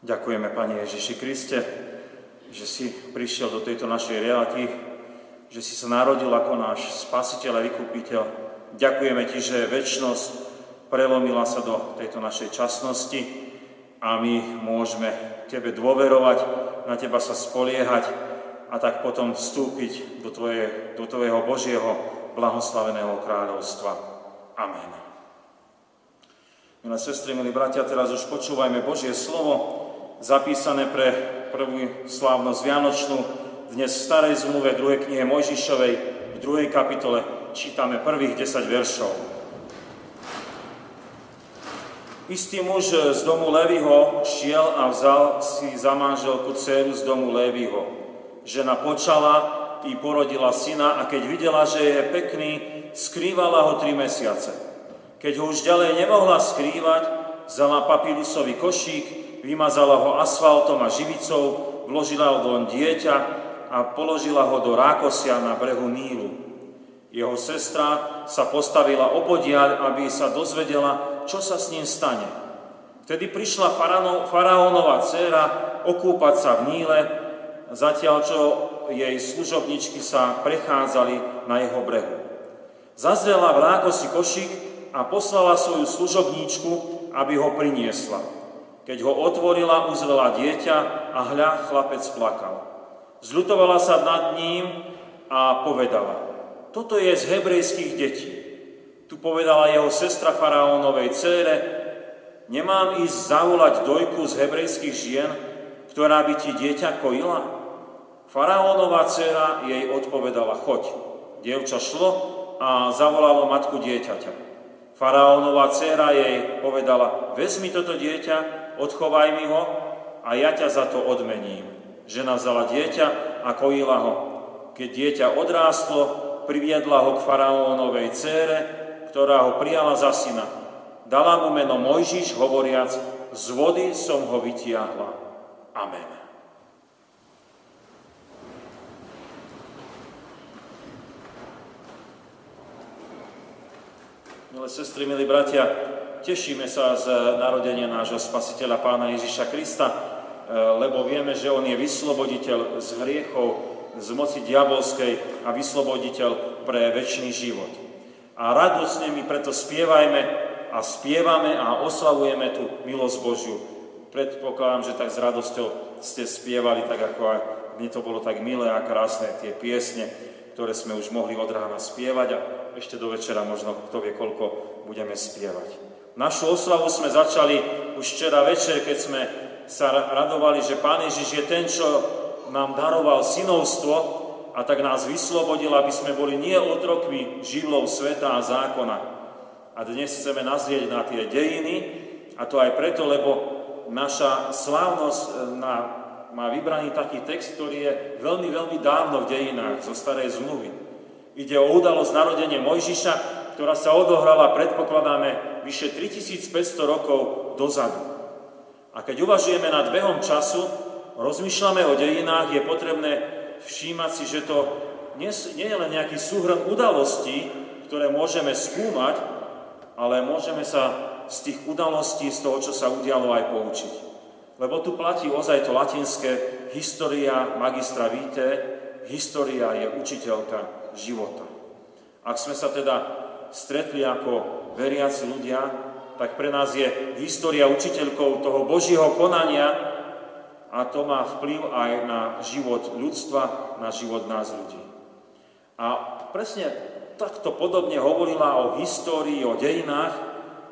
Ďakujeme, Pane Ježiši Kriste, že si prišiel do tejto našej reality, že si sa narodil ako náš spasiteľ a vykupiteľ. Ďakujeme Ti, že väčšnosť prelomila sa do tejto našej časnosti a my môžeme Tebe dôverovať, na Teba sa spoliehať a tak potom vstúpiť do, tvoje, do Tvojho Božieho blahoslaveného kráľovstva. Amen. Milé sestry, milí bratia, teraz už počúvajme Božie slovo, zapísané pre prvú slávnosť Vianočnú. Dnes v starej zmluve, druhej knihe Mojžišovej, v druhej kapitole čítame prvých 10 veršov. Istý muž z domu Levyho šiel a vzal si za manželku dceru z domu Levyho. Žena počala i porodila syna a keď videla, že je pekný, skrývala ho tri mesiace. Keď ho už ďalej nemohla skrývať, vzala papírusový košík, vymazala ho asfaltom a živicou, vložila ho do dieťa a položila ho do rákosia na brehu Nílu. Jeho sestra sa postavila opodiaľ, aby sa dozvedela, čo sa s ním stane. Vtedy prišla faraónova dcéra okúpať sa v Níle, zatiaľ čo jej služobničky sa prechádzali na jeho brehu. Zazrela v rákosi košík a poslala svoju služobníčku, aby ho priniesla. Keď ho otvorila, uzrela dieťa a hľa, chlapec plakal. Zľutovala sa nad ním a povedala, toto je z hebrejských detí. Tu povedala jeho sestra faraónovej cére, nemám ísť zavolať dojku z hebrejských žien, ktorá by ti dieťa kojila? Faraónová dcera jej odpovedala, choď. Dievča šlo a zavolalo matku dieťaťa. Faraónová dcera jej povedala, vezmi toto dieťa odchovaj mi ho a ja ťa za to odmením. Žena vzala dieťa a kojila ho. Keď dieťa odrástlo, priviedla ho k faraónovej cére, ktorá ho prijala za syna. Dala mu meno Mojžiš, hovoriac, z vody som ho vytiahla. Amen. Milé sestry, milí bratia, tešíme sa z narodenia nášho spasiteľa pána Ježiša Krista, e, lebo vieme, že on je vysloboditeľ z hriechov, z moci diabolskej a vysloboditeľ pre väčší život. A radosne my preto spievajme a spievame a oslavujeme tú milosť Božiu. Predpokladám, že tak s radosťou ste spievali, tak ako aj mne to bolo tak milé a krásne, tie piesne, ktoré sme už mohli od rána spievať a ešte do večera možno kto vie, koľko budeme spievať. Našu oslavu sme začali už včera večer, keď sme sa radovali, že Pán Ježiš je ten, čo nám daroval synovstvo a tak nás vyslobodil, aby sme boli nie otrokmi živlov sveta a zákona. A dnes chceme nazrieť na tie dejiny, a to aj preto, lebo naša slávnosť e, na, má vybraný taký text, ktorý je veľmi, veľmi dávno v dejinách zo starej zmluvy. Ide o udalosť narodenia Mojžiša, ktorá sa odohrala, predpokladáme, vyše 3500 rokov dozadu. A keď uvažujeme nad behom času, rozmýšľame o dejinách, je potrebné všímať si, že to nie, je len nejaký súhrn udalostí, ktoré môžeme skúmať, ale môžeme sa z tých udalostí, z toho, čo sa udialo, aj poučiť. Lebo tu platí ozaj to latinské história magistra vitae, história je učiteľka života. Ak sme sa teda stretli ako veriaci ľudia, tak pre nás je história učiteľkou toho Božieho konania a to má vplyv aj na život ľudstva, na život nás ľudí. A presne takto podobne hovorila o histórii, o dejinách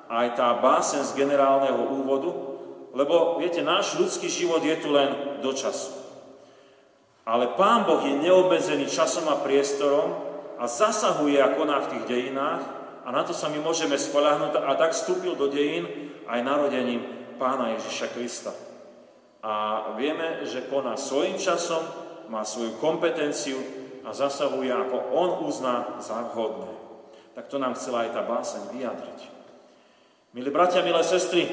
aj tá básen z generálneho úvodu, lebo viete, náš ľudský život je tu len do času. Ale Pán Boh je neobmedzený časom a priestorom a zasahuje a koná v tých dejinách a na to sa my môžeme spolahnúť a tak vstúpil do dejín aj narodením pána Ježiša Krista. A vieme, že koná svojim časom, má svoju kompetenciu a zasahuje, ako on uzná za vhodné. Tak to nám chcela aj tá báseň vyjadriť. Milí bratia, milé sestry,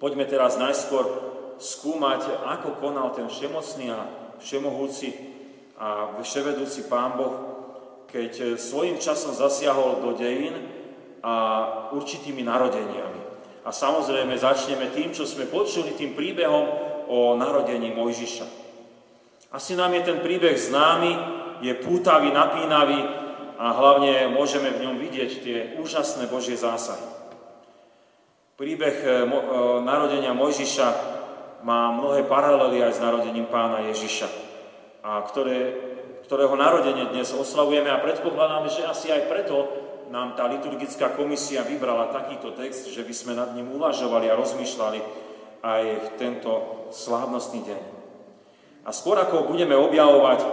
poďme teraz najskôr skúmať, ako konal ten všemocný a všemohúci a vševedúci Pán Boh keď e, svojim časom zasiahol do dejín a určitými narodeniami. A samozrejme začneme tým, čo sme počuli, tým príbehom o narodení Mojžiša. Asi nám je ten príbeh známy, je pútavý, napínavý a hlavne môžeme v ňom vidieť tie úžasné Božie zásahy. Príbeh e, narodenia Mojžiša má mnohé paralely aj s narodením pána Ježiša, a ktoré, ktorého narodenie dnes oslavujeme a predpokladáme, že asi aj preto nám tá liturgická komisia vybrala takýto text, že by sme nad ním uvažovali a rozmýšľali aj v tento slávnostný deň. A skôr ako budeme objavovať e,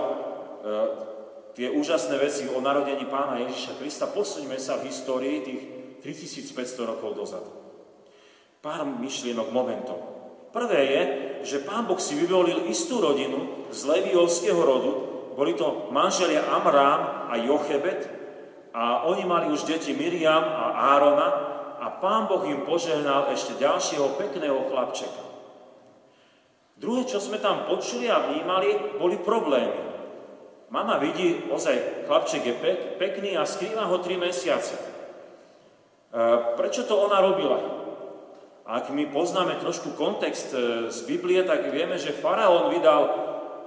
tie úžasné veci o narodení pána Ježiša Krista, posuňme sa v histórii tých 3500 rokov dozadu. Pár myšlienok momentov. Prvé je, že pán Boh si vyvolil istú rodinu z leviovského rodu, boli to manželia Amrám a Jochebet, a oni mali už deti Miriam a Árona a pán Boh im požehnal ešte ďalšieho pekného chlapčeka. Druhé, čo sme tam počuli a vnímali, boli problémy. Mama vidí, ozaj, chlapček je pek, pekný a skrýva ho tri mesiace. E, prečo to ona robila? Ak my poznáme trošku kontext e, z Biblie, tak vieme, že faraón vydal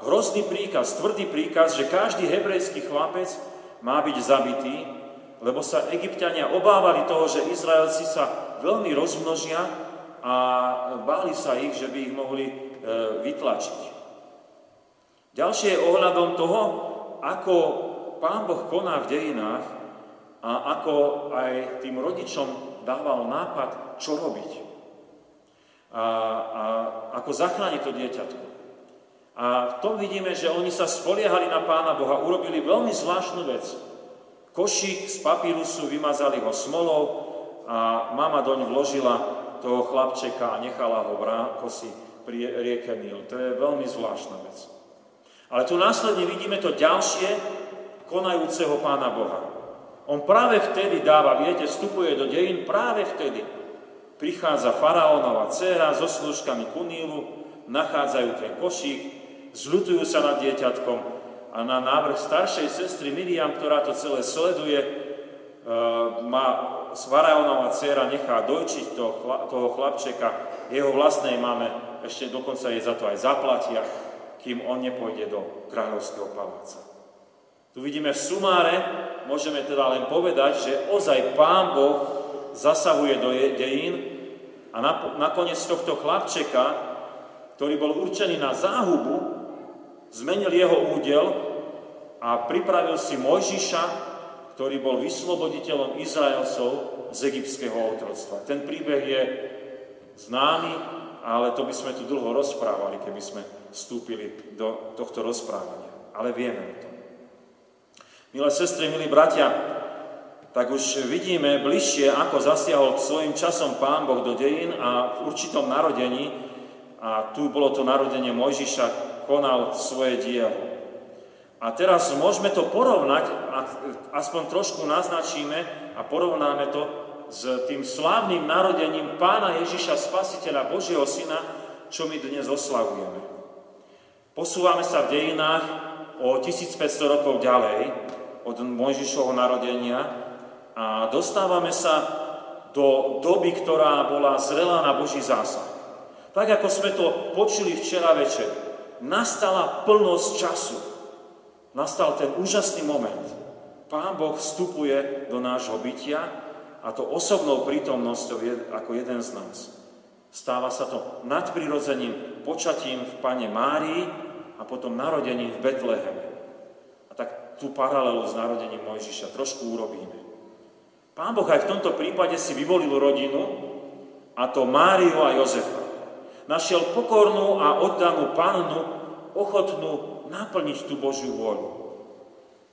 hrozný príkaz, tvrdý príkaz, že každý hebrejský chlapec má byť zabitý, lebo sa egyptiania obávali toho, že Izraelci sa veľmi rozmnožia a báli sa ich, že by ich mohli e, vytlačiť. Ďalšie je ohľadom toho, ako Pán Boh koná v dejinách a ako aj tým rodičom dával nápad, čo robiť. A, a ako zachrániť to dieťatko. A v tom vidíme, že oni sa spoliehali na Pána Boha, urobili veľmi zvláštnu vec. Košík z papírusu, vymazali ho smolou a mama doň vložila toho chlapčeka a nechala ho v rákosi pri rieke Nil. To je veľmi zvláštna vec. Ale tu následne vidíme to ďalšie konajúceho Pána Boha. On práve vtedy dáva, viete, vstupuje do dejín práve vtedy. Prichádza faraónova dcera so služkami ku Nílu, nachádzajú ten košík, zľutujú sa nad dieťatkom a na návrh staršej sestry Miriam, ktorá to celé sleduje, e, má Svaraónová dcera nechá dojčiť toho, toho chlapčeka jeho vlastnej mame, ešte dokonca jej za to aj zaplatia, kým on nepôjde do kráľovského paláca. Tu vidíme v sumáre, môžeme teda len povedať, že ozaj Pán Boh zasahuje do dejín a nakoniec tohto chlapčeka, ktorý bol určený na záhubu, zmenil jeho údel a pripravil si Mojžiša, ktorý bol vysloboditeľom Izraelcov z egyptského otroctva. Ten príbeh je známy, ale to by sme tu dlho rozprávali, keby sme vstúpili do tohto rozprávania. Ale vieme o tom. Milé sestry, milí bratia, tak už vidíme bližšie, ako zasiahol svojim časom Pán Boh do dejín a v určitom narodení, a tu bolo to narodenie Mojžiša, konal svoje dielo. A teraz môžeme to porovnať, aspoň trošku naznačíme a porovnáme to s tým slávnym narodením pána Ježiša Spasiteľa Božieho Syna, čo my dnes oslavujeme. Posúvame sa v dejinách o 1500 rokov ďalej od Mojžišovho narodenia a dostávame sa do doby, ktorá bola zrelá na Boží zásah. Tak ako sme to počuli včera večer nastala plnosť času. Nastal ten úžasný moment. Pán Boh vstupuje do nášho bytia a to osobnou prítomnosťou je ako jeden z nás. Stáva sa to nadprirodzeným počatím v Pane Márii a potom narodením v Betleheme. A tak tú paralelu s narodením Mojžiša trošku urobíme. Pán Boh aj v tomto prípade si vyvolil rodinu, a to Máriu a Jozefa našiel pokornú a oddanú pannu, ochotnú naplniť tú Božiu vôľu.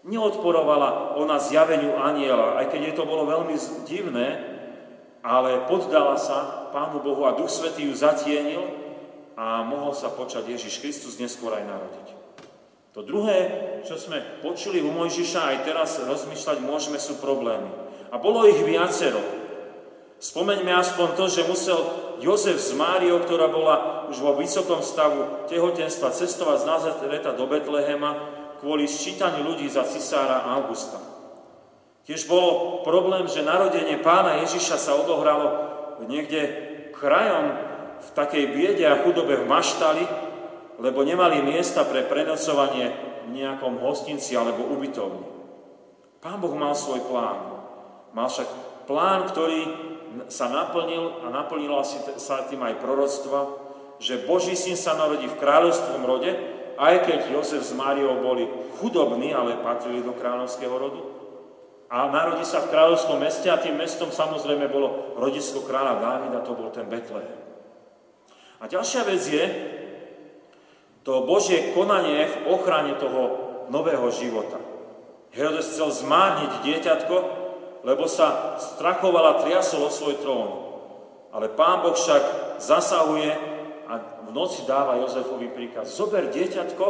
Neodporovala ona zjaveniu aniela, aj keď jej to bolo veľmi divné, ale poddala sa Pánu Bohu a Duch Svetý ju zatienil a mohol sa počať Ježiš Kristus neskôr aj narodiť. To druhé, čo sme počuli u Mojžiša, aj teraz rozmýšľať môžeme, sú problémy. A bolo ich viacero. Spomeňme aspoň to, že musel Jozef s Máriou, ktorá bola už vo vysokom stavu tehotenstva, cestovať z Nazareta do Betlehema kvôli sčítaniu ľudí za cisára Augusta. Tiež bolo problém, že narodenie pána Ježiša sa odohralo niekde krajom v takej biede a chudobe v maštali, lebo nemali miesta pre prenocovanie v nejakom hostinci alebo ubytovni. Pán Boh mal svoj plán. Mal však plán, ktorý sa naplnil a naplnilo sa tým aj proroctva, že Boží syn sa narodí v kráľovstvom rode, aj keď Jozef s Máriou boli chudobní, ale patrili do kráľovského rodu. A narodí sa v kráľovskom meste a tým mestom samozrejme bolo rodisko kráľa Dávida, to bol ten Betlehem. A ďalšia vec je to Božie konanie v ochrane toho nového života. Herodes chcel zmárniť dieťatko, lebo sa strachoval a triasol o svoj trón. Ale pán Boh však zasahuje a v noci dáva Jozefovi príkaz. Zober dieťatko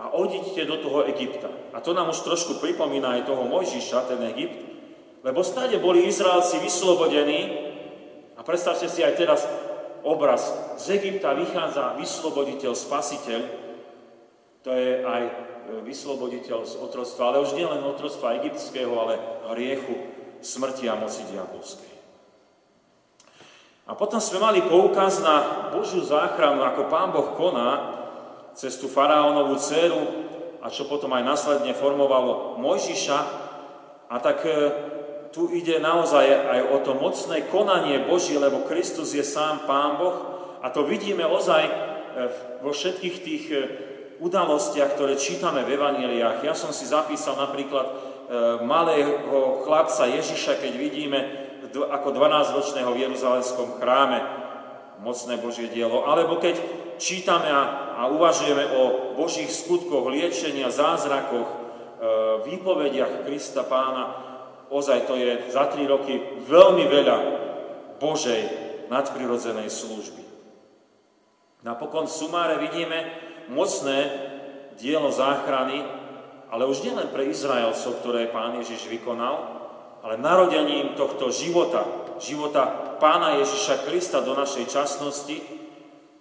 a odíďte do toho Egypta. A to nám už trošku pripomína aj toho Mojžiša, ten Egypt, lebo stade boli Izraelci vyslobodení a predstavte si aj teraz obraz. Z Egypta vychádza vysloboditeľ, spasiteľ, to je aj e, vysloboditeľ z otroctva, ale už nielen otroctva egyptského, ale hriechu, smrti a moci diabolskej. A potom sme mali poukaz na Božiu záchranu, ako Pán Boh koná cez tú faraónovú dceru a čo potom aj následne formovalo Mojžiša. A tak e, tu ide naozaj aj o to mocné konanie Božie, lebo Kristus je sám Pán Boh a to vidíme ozaj e, vo všetkých tých e, udalostiach, ktoré čítame v Evangeliách. Ja som si zapísal napríklad malého chlapca Ježiša, keď vidíme ako 12-ročného v Jeruzalemskom chráme, mocné Božie dielo. Alebo keď čítame a, uvažujeme o Božích skutkoch, liečenia, zázrakoch, výpovediach Krista Pána, ozaj to je za tri roky veľmi veľa Božej nadprirodzenej služby. Napokon v sumáre vidíme mocné dielo záchrany, ale už nielen pre Izraelcov, ktoré pán Ježiš vykonal, ale narodením tohto života, života pána Ježiša Krista do našej časnosti,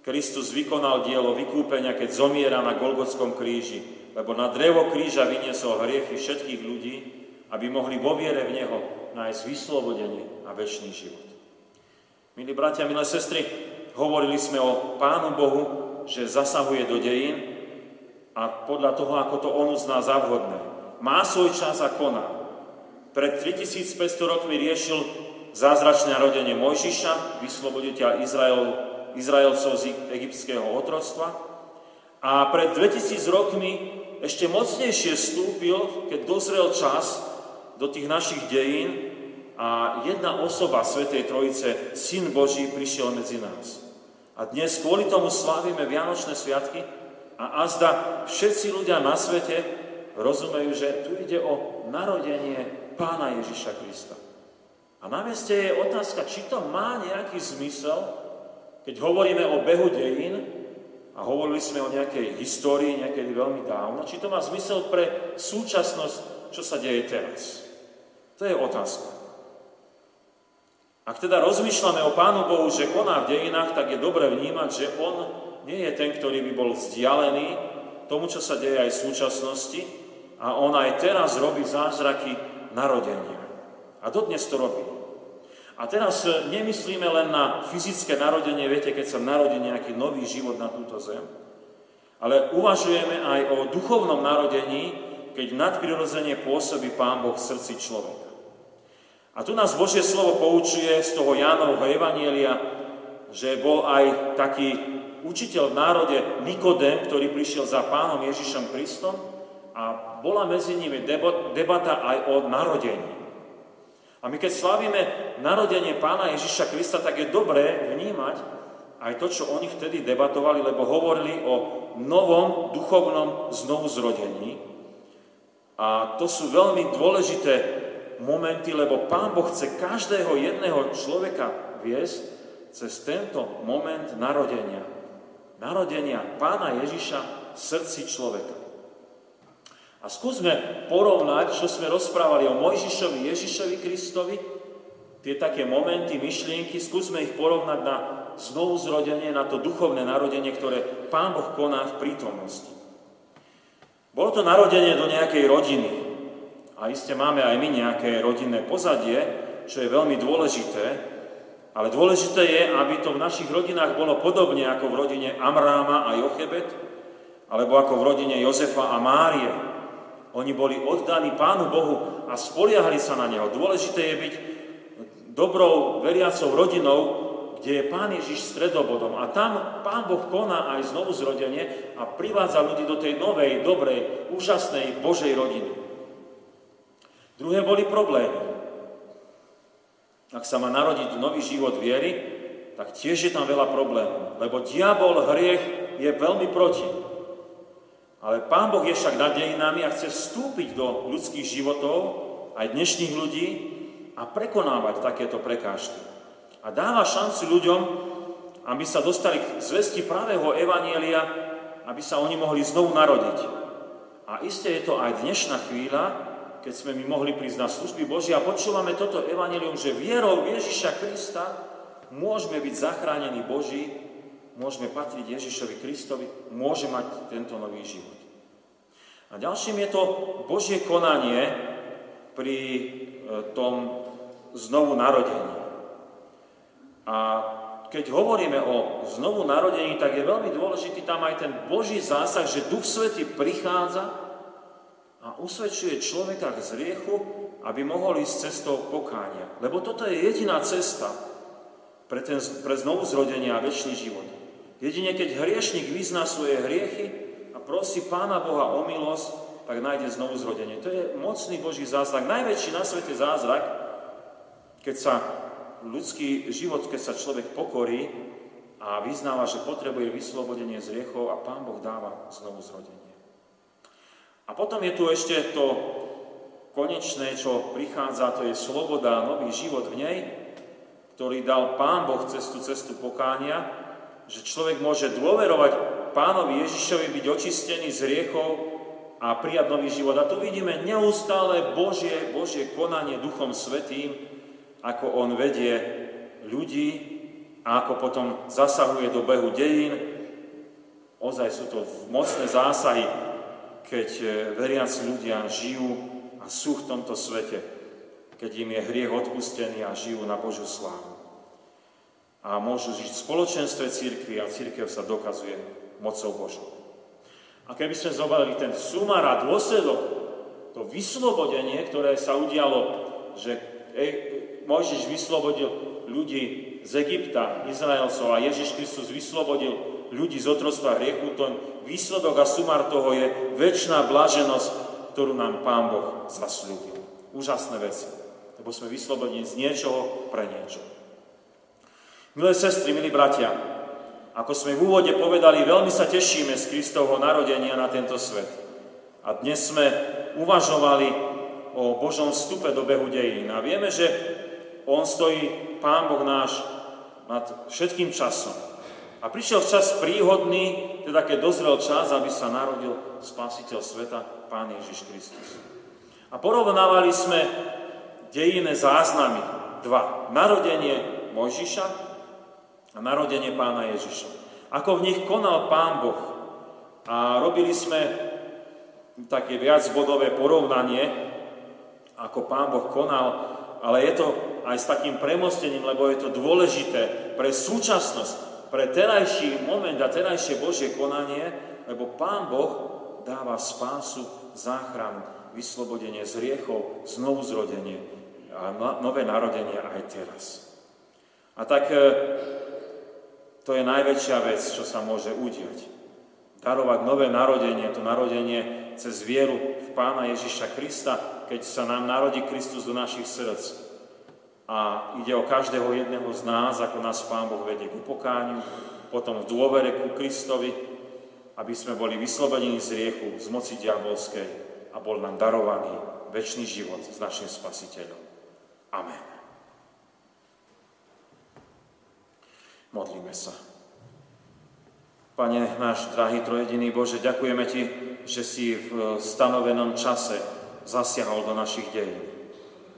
Kristus vykonal dielo vykúpenia, keď zomiera na Golgotskom kríži, lebo na drevo kríža vyniesol hriechy všetkých ľudí aby mohli vo viere v Neho nájsť vyslobodenie a väčší život. Milí bratia, milé sestry, hovorili sme o Pánu Bohu, že zasahuje do dejín a podľa toho, ako to On uzná za vhodné. Má svoj čas a koná. Pred 3500 rokmi riešil zázračné narodenie Mojžiša, vysloboditeľ Izrael, Izraelcov z egyptského otroctva. A pred 2000 rokmi ešte mocnejšie vstúpil, keď dozrel čas, do tých našich dejín a jedna osoba Svetej Trojice, Syn Boží, prišiel medzi nás. A dnes kvôli tomu slávime Vianočné sviatky a azda všetci ľudia na svete rozumejú, že tu ide o narodenie Pána Ježiša Krista. A na mieste je otázka, či to má nejaký zmysel, keď hovoríme o behu dejín a hovorili sme o nejakej histórii, niekedy veľmi dávno, či to má zmysel pre súčasnosť, čo sa deje teraz. To je otázka. Ak teda rozmýšľame o Pánu Bohu, že koná v dejinách, tak je dobre vnímať, že On nie je ten, ktorý by bol vzdialený tomu, čo sa deje aj v súčasnosti a On aj teraz robí zázraky narodenia. A dodnes to robí. A teraz nemyslíme len na fyzické narodenie, viete, keď sa narodí nejaký nový život na túto zem, ale uvažujeme aj o duchovnom narodení, keď nadprirodzene pôsobí Pán Boh v srdci človeka. A tu nás Božie slovo poučuje z toho Jánovho Evanielia, že bol aj taký učiteľ v národe Nikodem, ktorý prišiel za pánom Ježišom Kristom a bola medzi nimi debata aj o narodení. A my keď slavíme narodenie pána Ježiša Krista, tak je dobré vnímať aj to, čo oni vtedy debatovali, lebo hovorili o novom duchovnom znovuzrodení. A to sú veľmi dôležité momenty, lebo Pán Boh chce každého jedného človeka viesť cez tento moment narodenia. Narodenia Pána Ježiša v srdci človeka. A skúsme porovnať, čo sme rozprávali o Mojžišovi, Ježišovi Kristovi, tie také momenty, myšlienky, skúsme ich porovnať na znovu zrodenie, na to duchovné narodenie, ktoré Pán Boh koná v prítomnosti. Bolo to narodenie do nejakej rodiny, a iste máme aj my nejaké rodinné pozadie, čo je veľmi dôležité, Ale dôležité je, aby to v našich rodinách bolo podobne ako v rodine Amráma a Jochebet, alebo ako v rodine Jozefa a Márie. Oni boli oddaní Pánu Bohu a spoliahali sa na Neho. Dôležité je byť dobrou veriacou rodinou, kde je Pán Ježiš stredobodom. A tam Pán Boh koná aj znovu zrodenie a privádza ľudí do tej novej, dobrej, úžasnej Božej rodiny. Druhé boli problémy. Ak sa má narodiť nový život viery, tak tiež je tam veľa problémov. Lebo diabol, hriech je veľmi proti. Ale Pán Boh je však nad dejinami a chce vstúpiť do ľudských životov, aj dnešných ľudí, a prekonávať takéto prekážky. A dáva šancu ľuďom, aby sa dostali k zvesti pravého evanielia, aby sa oni mohli znovu narodiť. A iste je to aj dnešná chvíľa, keď sme my mohli prísť na služby Božie a počúvame toto evanelium, že vierou Ježiša Krista môžeme byť zachránení Boží, môžeme patriť Ježišovi Kristovi, môže mať tento nový život. A ďalším je to Božie konanie pri e, tom znovu narodení. A keď hovoríme o znovu narodení, tak je veľmi dôležitý tam aj ten Boží zásah, že Duch Svety prichádza a usvedčuje človeka k zriechu, aby mohol ísť cestou pokánia. Lebo toto je jediná cesta pre, ten, pre znovu zrodenie a väčší život. Jedine keď hriešnik vyzná svoje hriechy a prosí Pána Boha o milosť, tak nájde znovu zrodenie. To je mocný Boží zázrak, najväčší na svete zázrak, keď sa ľudský život, keď sa človek pokorí a vyznáva, že potrebuje vyslobodenie z hriechov a Pán Boh dáva znovu zrodenie. A potom je tu ešte to konečné, čo prichádza, to je sloboda, nový život v nej, ktorý dal Pán Boh cez tú cestu pokánia, že človek môže dôverovať Pánovi Ježišovi, byť očistený z riechov a prijať nový život. A tu vidíme neustále Božie, Božie konanie Duchom Svetým, ako On vedie ľudí a ako potom zasahuje do behu dejín. Ozaj sú to mocné zásahy keď e, veriaci ľudia žijú a sú v tomto svete, keď im je hriech odpustený a žijú na Božiu slávu. A môžu žiť v spoločenstve církvy a církev sa dokazuje mocou Božou. A keby sme zobrali ten sumár a dôsledok, to vyslobodenie, ktoré sa udialo, že Mojžiš vyslobodil ľudí z Egypta, Izraelcov a Ježiš Kristus vyslobodil ľudí z otrostva hriechu, ten výsledok a sumár toho je väčšiná blaženosť, ktorú nám Pán Boh zaslúbil. Úžasné veci, lebo sme vyslobodení z niečoho pre niečo. Milé sestry, milí bratia, ako sme v úvode povedali, veľmi sa tešíme z Kristovho narodenia na tento svet. A dnes sme uvažovali o Božom vstupe do behu dejín. A vieme, že On stojí, Pán Boh náš, nad všetkým časom. A prišiel čas príhodný, teda keď dozrel čas, aby sa narodil Spasiteľ sveta, Pán Ježiš Kristus. A porovnávali sme dejinné záznamy. Dva. Narodenie Mojžiša a narodenie Pána Ježiša. Ako v nich konal Pán Boh. A robili sme také viacbodové porovnanie, ako Pán Boh konal, ale je to aj s takým premostením, lebo je to dôležité pre súčasnosť, pre terajší moment a terajšie Božie konanie, lebo Pán Boh dáva spásu, záchranu, vyslobodenie z riechov, znovu zrodenie a nové narodenie aj teraz. A tak e, to je najväčšia vec, čo sa môže udiať. Darovať nové narodenie, to narodenie cez vieru v Pána Ježiša Krista, keď sa nám narodí Kristus do našich srdc a ide o každého jedného z nás, ako nás Pán Boh vedie k upokániu, potom v dôvere ku Kristovi, aby sme boli vyslobodení z riechu, z moci diabolskej a bol nám darovaný väčší život s našim Spasiteľom. Amen. Modlíme sa. Pane náš drahý trojediný Bože, ďakujeme Ti, že si v stanovenom čase zasiahol do našich dejín.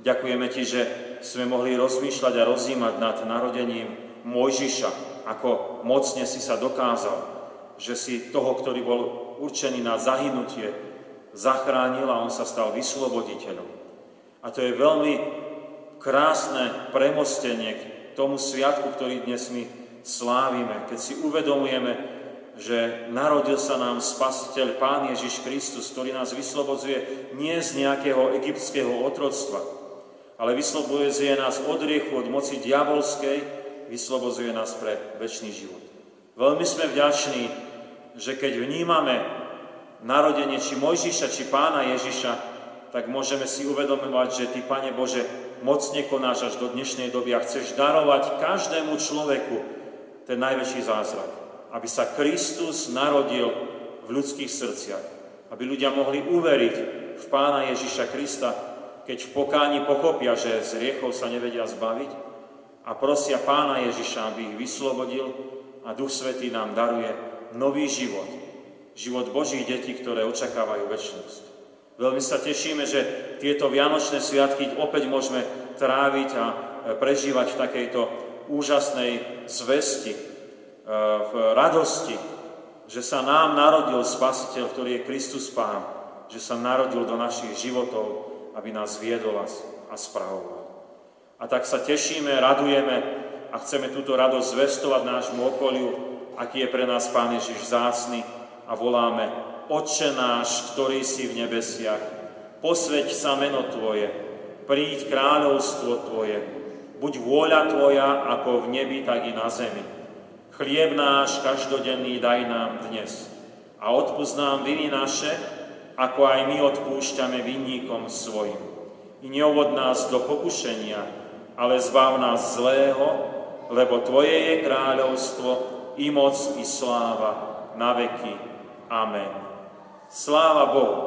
Ďakujeme Ti, že sme mohli rozmýšľať a rozímať nad narodením Mojžiša, ako mocne si sa dokázal, že si toho, ktorý bol určený na zahynutie, zachránil a on sa stal vysloboditeľom. A to je veľmi krásne premostenie tomu sviatku, ktorý dnes my slávime, keď si uvedomujeme, že narodil sa nám Spasiteľ, Pán Ježiš Kristus, ktorý nás vyslobodzuje nie z nejakého egyptského otroctva, ale vyslobodzuje nás od riechu, od moci diabolskej, vyslobodzuje nás pre väčší život. Veľmi sme vďační, že keď vnímame narodenie či Mojžiša, či Pána Ježiša, tak môžeme si uvedomovať, že Ty, Pane Bože, mocne konáš až do dnešnej doby a chceš darovať každému človeku ten najväčší zázrak. Aby sa Kristus narodil v ľudských srdciach. Aby ľudia mohli uveriť v Pána Ježiša Krista, keď v pokáni pochopia, že z riechov sa nevedia zbaviť a prosia Pána Ježiša, aby ich vyslobodil a Duch Svetý nám daruje nový život. Život Božích detí, ktoré očakávajú väčšnosť. Veľmi sa tešíme, že tieto Vianočné sviatky opäť môžeme tráviť a e, prežívať v takejto úžasnej zvesti, e, v radosti, že sa nám narodil Spasiteľ, ktorý je Kristus Pán, že sa narodil do našich životov, aby nás viedol a spravoval. A tak sa tešíme, radujeme a chceme túto radosť zvestovať nášmu okoliu, aký je pre nás Pán Ježiš zácný a voláme Otče náš, ktorý si v nebesiach, posveď sa meno Tvoje, príď kráľovstvo Tvoje, buď vôľa Tvoja ako v nebi, tak i na zemi. Chlieb náš každodenný daj nám dnes a odpúsť nám viny naše, ako aj my odpúšťame vinníkom svojim. I neovod nás do pokušenia, ale zbav nás zlého, lebo Tvoje je kráľovstvo, i moc, i sláva, na veky. Amen. Sláva Bohu,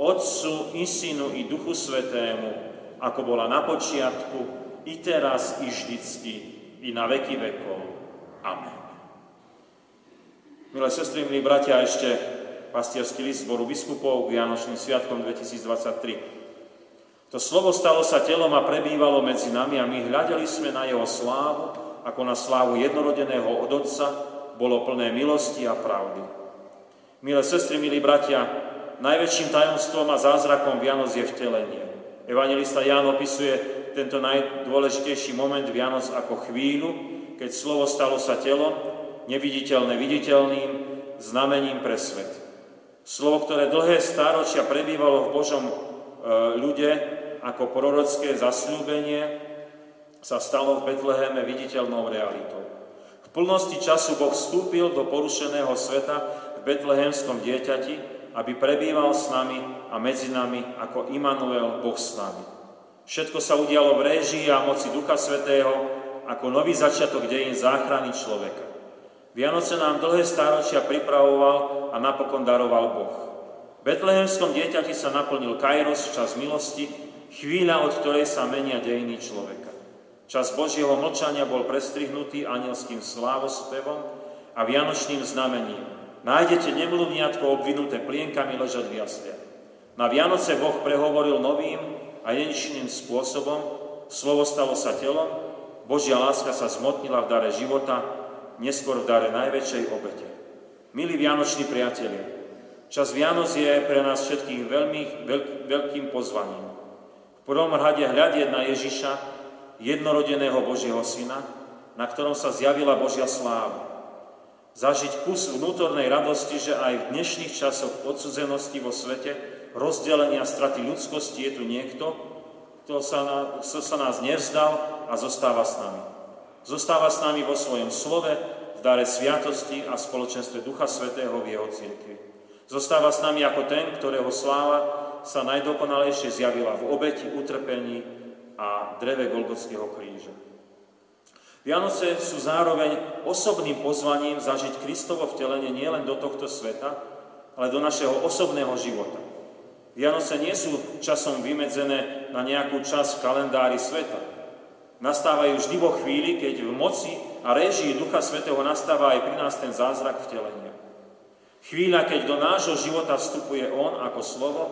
Otcu i Synu i Duchu Svetému, ako bola na počiatku, i teraz, i vždycky, i na veky vekov. Amen. Milé sestry, milí bratia, ešte pastierský list zboru biskupov k Vianočným sviatkom 2023. To slovo stalo sa telom a prebývalo medzi nami a my hľadeli sme na jeho slávu, ako na slávu jednorodeného od Otca, bolo plné milosti a pravdy. Milé sestry, milí bratia, najväčším tajomstvom a zázrakom Vianoc je vtelenie. Evangelista Ján opisuje tento najdôležitejší moment Vianoc ako chvíľu, keď slovo stalo sa telom, neviditeľné viditeľným, znamením pre svet. Slovo, ktoré dlhé stáročia prebývalo v Božom e, ľude ako prorocké zasľúbenie, sa stalo v Betleheme viditeľnou realitou. V plnosti času Boh vstúpil do porušeného sveta v betlehemskom dieťati, aby prebýval s nami a medzi nami ako Immanuel, Boh s nami. Všetko sa udialo v réžii a moci Ducha Svetého ako nový začiatok dejín záchrany človeka. Vianoce nám dlhé stáročia pripravoval a napokon daroval Boh. V betlehemskom dieťati sa naplnil Kairos, čas milosti, chvíľa, od ktorej sa menia dejiny človeka. Čas Božieho mlčania bol prestrihnutý anielským slávospevom a vianočným znamením, nájdete nemluvniatko obvinuté plienkami ležať v jasliach. Na Vianoce Boh prehovoril novým a jedinečným spôsobom, slovo stalo sa telom, Božia láska sa zmotnila v dare života, neskôr v dare najväčšej obete. Milí Vianoční priatelia, čas Vianoc je pre nás všetkých veľmi veľk, veľkým pozvaním. V prvom rade hľadieť na Ježiša, jednorodeného Božieho Syna, na ktorom sa zjavila Božia sláva zažiť kus vnútornej radosti, že aj v dnešných časoch odsudzenosti vo svete, rozdelenia, straty ľudskosti je tu niekto, kto sa, na, kto sa nás nevzdal a zostáva s nami. Zostáva s nami vo svojom slove, v dare sviatosti a spoločenstve Ducha Svetého v jeho cirkvi. Zostáva s nami ako ten, ktorého sláva sa najdokonalejšie zjavila v obeti, utrpení a dreve Golgotského kríža. Vianoce sú zároveň osobným pozvaním zažiť Kristovo vtelenie nielen do tohto sveta, ale do našeho osobného života. Vianoce nie sú časom vymedzené na nejakú časť v kalendári sveta. Nastávajú vždy vo chvíli, keď v moci a režii Ducha Svetého nastáva aj pri nás ten zázrak vtelenia. Chvíľa, keď do nášho života vstupuje On ako slovo,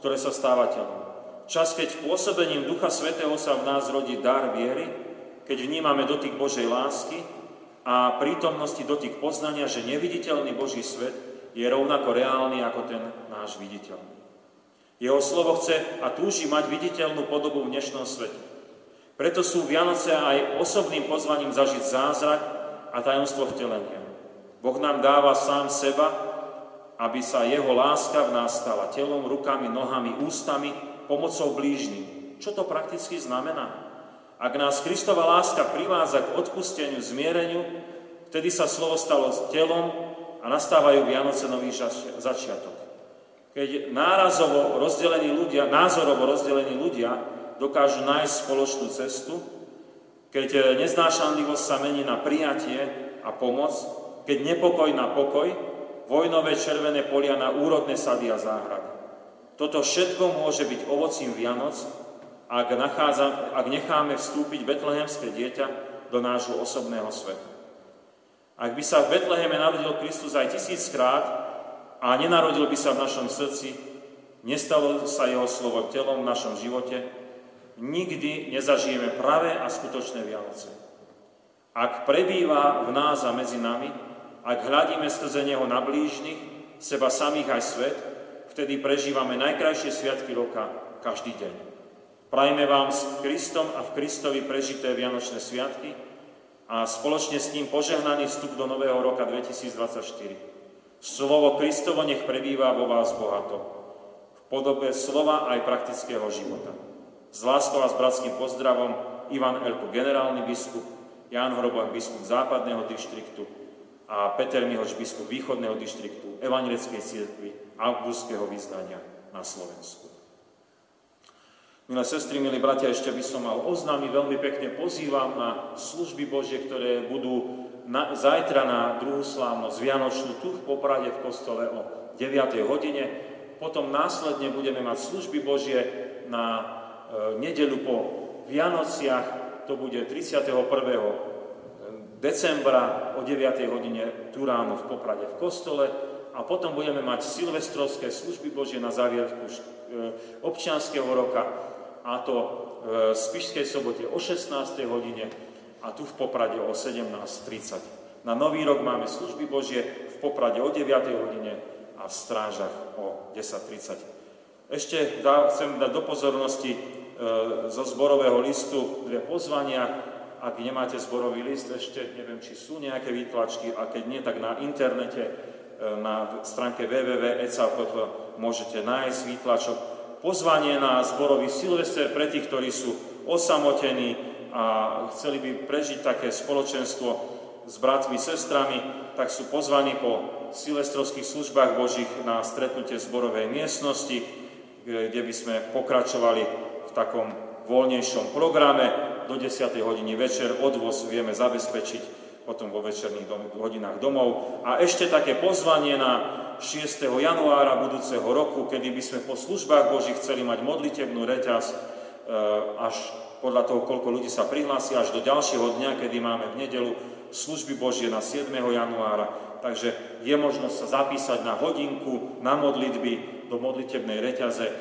ktoré sa stáva telom. Čas, keď pôsobením Ducha Svetého sa v nás rodí dar viery, keď vnímame dotyk Božej lásky a prítomnosti dotyk poznania, že neviditeľný Boží svet je rovnako reálny ako ten náš viditeľný. Jeho slovo chce a túži mať viditeľnú podobu v dnešnom svete. Preto sú Vianoce aj osobným pozvaním zažiť zázrak a tajomstvo vtelenia. Boh nám dáva sám seba, aby sa jeho láska v nás stala telom, rukami, nohami, ústami, pomocou blížnym. Čo to prakticky znamená? Ak nás Kristova láska privádza k odpusteniu, zmiereniu, vtedy sa slovo stalo telom a nastávajú Vianoce nový začiatok. Keď nárazovo rozdelení ľudia, názorovo rozdelení ľudia dokážu nájsť spoločnú cestu, keď neznášanlivosť sa mení na prijatie a pomoc, keď nepokoj na pokoj, vojnové červené polia na úrodné sady a záhrady. Toto všetko môže byť ovocím Vianoc, ak, nachádza, ak necháme vstúpiť betlehemské dieťa do nášho osobného sveta. Ak by sa v Betleheme narodil Kristus aj tisíckrát a nenarodil by sa v našom srdci, nestalo sa jeho slovo telom v našom živote, nikdy nezažijeme pravé a skutočné Vianoce. Ak prebýva v nás a medzi nami, ak hľadíme skrze Neho na blížnych, seba samých aj svet, vtedy prežívame najkrajšie sviatky roka každý deň. Prajme vám s Kristom a v Kristovi prežité Vianočné sviatky a spoločne s ním požehnaný vstup do nového roka 2024. Slovo Kristovo nech prebýva vo vás bohato, v podobe slova aj praktického života. S láskou a s bratským pozdravom Ivan Elko, generálny biskup, Ján Hroboň, biskup západného dištriktu a Peter Mihoč, biskup východného dištriktu Evangelickej cirkvi augustského vyznania na Slovensku. Milé sestry, milí bratia, ešte by som mal oznámiť, veľmi pekne pozývam na služby Božie, ktoré budú na, zajtra na druhú slávnosť Vianočnú tu v Poprade v kostole o 9. hodine. Potom následne budeme mať služby Božie na nedelu po Vianociach, to bude 31. decembra o 9. hodine tu ráno v Poprade v kostole a potom budeme mať silvestrovské služby Božie na závierku e, občianského roka a to v Spišskej sobote o 16. hodine a tu v Poprade o 17.30. Na Nový rok máme služby Božie v Poprade o 9. hodine a v Strážach o 10.30. Ešte dá, chcem dať do pozornosti E, zo zborového listu dve pozvania. Ak nemáte zborový list ešte, neviem, či sú nejaké výtlačky, a keď nie, tak na internete e, na stránke www.eca.pp môžete nájsť výtlačok. Pozvanie na zborový Silvester pre tých, ktorí sú osamotení a chceli by prežiť také spoločenstvo s bratmi, sestrami, tak sú pozvaní po silvestrovských službách Božích na stretnutie zborovej miestnosti, kde by sme pokračovali takom voľnejšom programe. Do 10. hodiny večer odvoz vieme zabezpečiť potom vo večerných dom- hodinách domov. A ešte také pozvanie na 6. januára budúceho roku, kedy by sme po službách Boží chceli mať modlitebnú reťaz e, až podľa toho, koľko ľudí sa prihlási, až do ďalšieho dňa, kedy máme v nedelu služby Božie na 7. januára. Takže je možnosť sa zapísať na hodinku, na modlitby, do modlitebnej reťaze. E,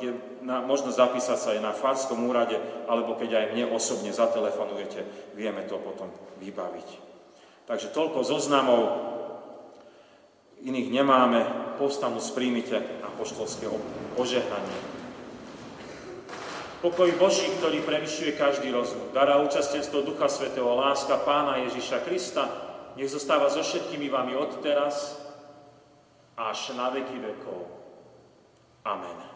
je na, možno zapísať sa aj na Farskom úrade, alebo keď aj mne osobne zatelefonujete, vieme to potom vybaviť. Takže toľko zoznamov, iných nemáme, povstanú sprímite a poštolské požehnanie. Pokoj Boží, ktorý prevyšuje každý rozum, dará účastenstvo Ducha Svetého, láska Pána Ježiša Krista, nech zostáva so všetkými vami od teraz až na veky vekov. Amen.